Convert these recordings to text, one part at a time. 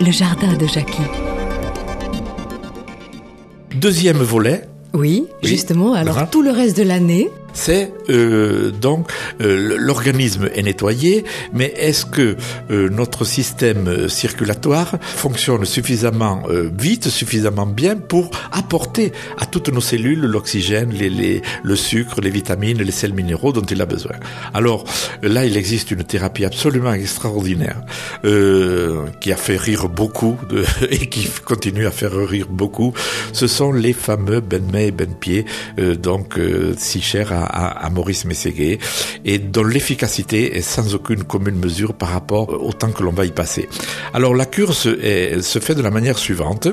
Le jardin de Jackie. Deuxième volet. Oui, Oui. justement. Alors tout le reste de l'année, C'est euh, donc euh, l'organisme est nettoyé, mais est-ce que euh, notre système euh, circulatoire fonctionne suffisamment euh, vite, suffisamment bien pour apporter à toutes nos cellules l'oxygène, les, les- le sucre, les vitamines, les sels minéraux dont il a besoin? Alors là, il existe une thérapie absolument extraordinaire euh, qui a fait rire beaucoup de, et qui continue à faire rire beaucoup. Ce sont les fameux Ben-May et Ben-Pied, euh, donc si chers à, à- Maurice Mességuet, et dont l'efficacité est sans aucune commune mesure par rapport au temps que l'on va y passer. Alors la cure se, fait de la manière suivante.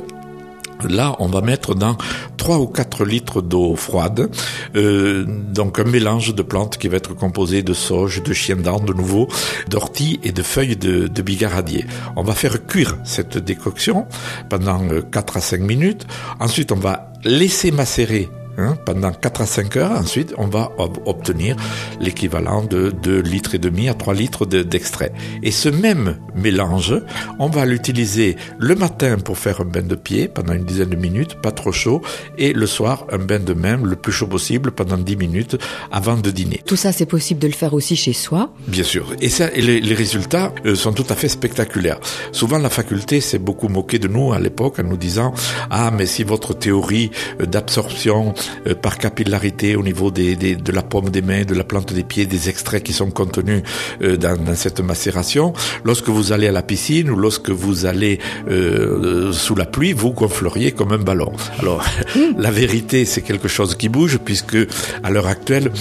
Là, on va mettre dans 3 ou 4 litres d'eau froide, euh, donc un mélange de plantes qui va être composé de sauge, de chien d'Inde de nouveau, d'ortie et de feuilles de, de bigaradier. On va faire cuire cette décoction pendant euh, 4 à 5 minutes. Ensuite, on va laisser macérer hein, pendant 4 à 5 heures. Ensuite, on va ob- obtenir l'équivalent de 2 litres et demi à 3 litres de- d'extrait. et ce même mélange, on va l'utiliser le matin pour faire un bain de pied pendant une dizaine de minutes, pas trop chaud, et le soir, un bain de main le plus chaud possible pendant 10 minutes avant de dîner. tout ça c'est possible de le faire aussi chez soi? Bien sûr. Et ça, et les, les résultats euh, sont tout à fait spectaculaires. Souvent, la faculté s'est beaucoup moquée de nous à l'époque en nous disant ah mais si votre théorie euh, d'absorption euh, par capillarité au niveau des, des- de la paume des mains, de la plante des pieds, des extraits qui sont contenus euh, dans, dans cette macération, lorsque vous allez à la piscine ou lorsque vous allez euh, sous la pluie, vous gonfleriez comme un ballon. Alors, la vérité, c'est quelque chose qui bouge puisque à l'heure actuelle,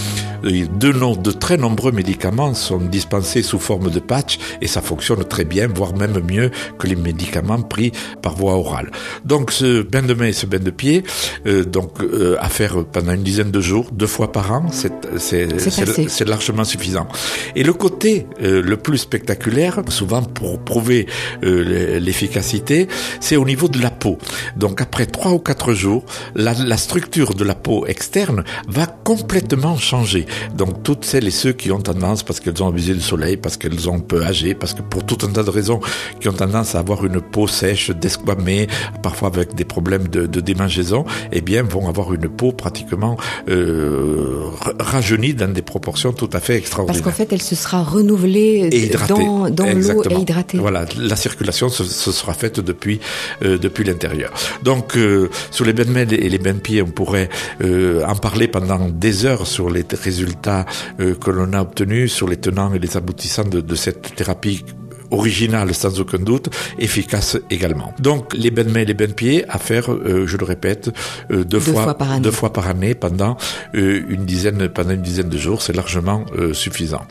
de, de très nombreux médicaments sont dispensés sous forme de patch et ça fonctionne très bien, voire même mieux que les médicaments pris par voie orale. Donc, ce bain de main et ce bain de pied, euh, donc euh, à faire pendant une dizaine de jours, deux fois par an, c'est largement suffisant. Et le côté euh, le plus spectaculaire, souvent pour prouver euh, l'efficacité, c'est au niveau de la peau. Donc après trois ou quatre jours, la, la structure de la peau externe va complètement changer. Donc toutes celles et ceux qui ont tendance, parce qu'elles ont abusé du soleil, parce qu'elles ont peu âgé, parce que pour tout un tas de raisons, qui ont tendance à avoir une peau sèche, desquamée, parfois avec des problèmes de, de démangeaison, eh bien vont avoir une peau pratiquement euh, ra- rajeunie dans des proportions tout à fait Parce extraordinaires. qu'en fait elle se sera renouvelée Et hydratée. dans, dans l'eau et hydratée. Voilà, la circulation se, se sera faite depuis euh, depuis l'intérieur. Donc euh, sur les benmel et les benpieds, on pourrait euh, en parler pendant des heures sur les t- résultats euh, que l'on a obtenus, sur les tenants et les aboutissants de, de cette thérapie originale sans aucun doute, efficace également. Donc les benmets et les benpieds à faire, euh, je le répète, euh, deux, fois par année. deux fois par année pendant euh, une dizaine pendant une dizaine de jours, c'est largement euh, suffisant.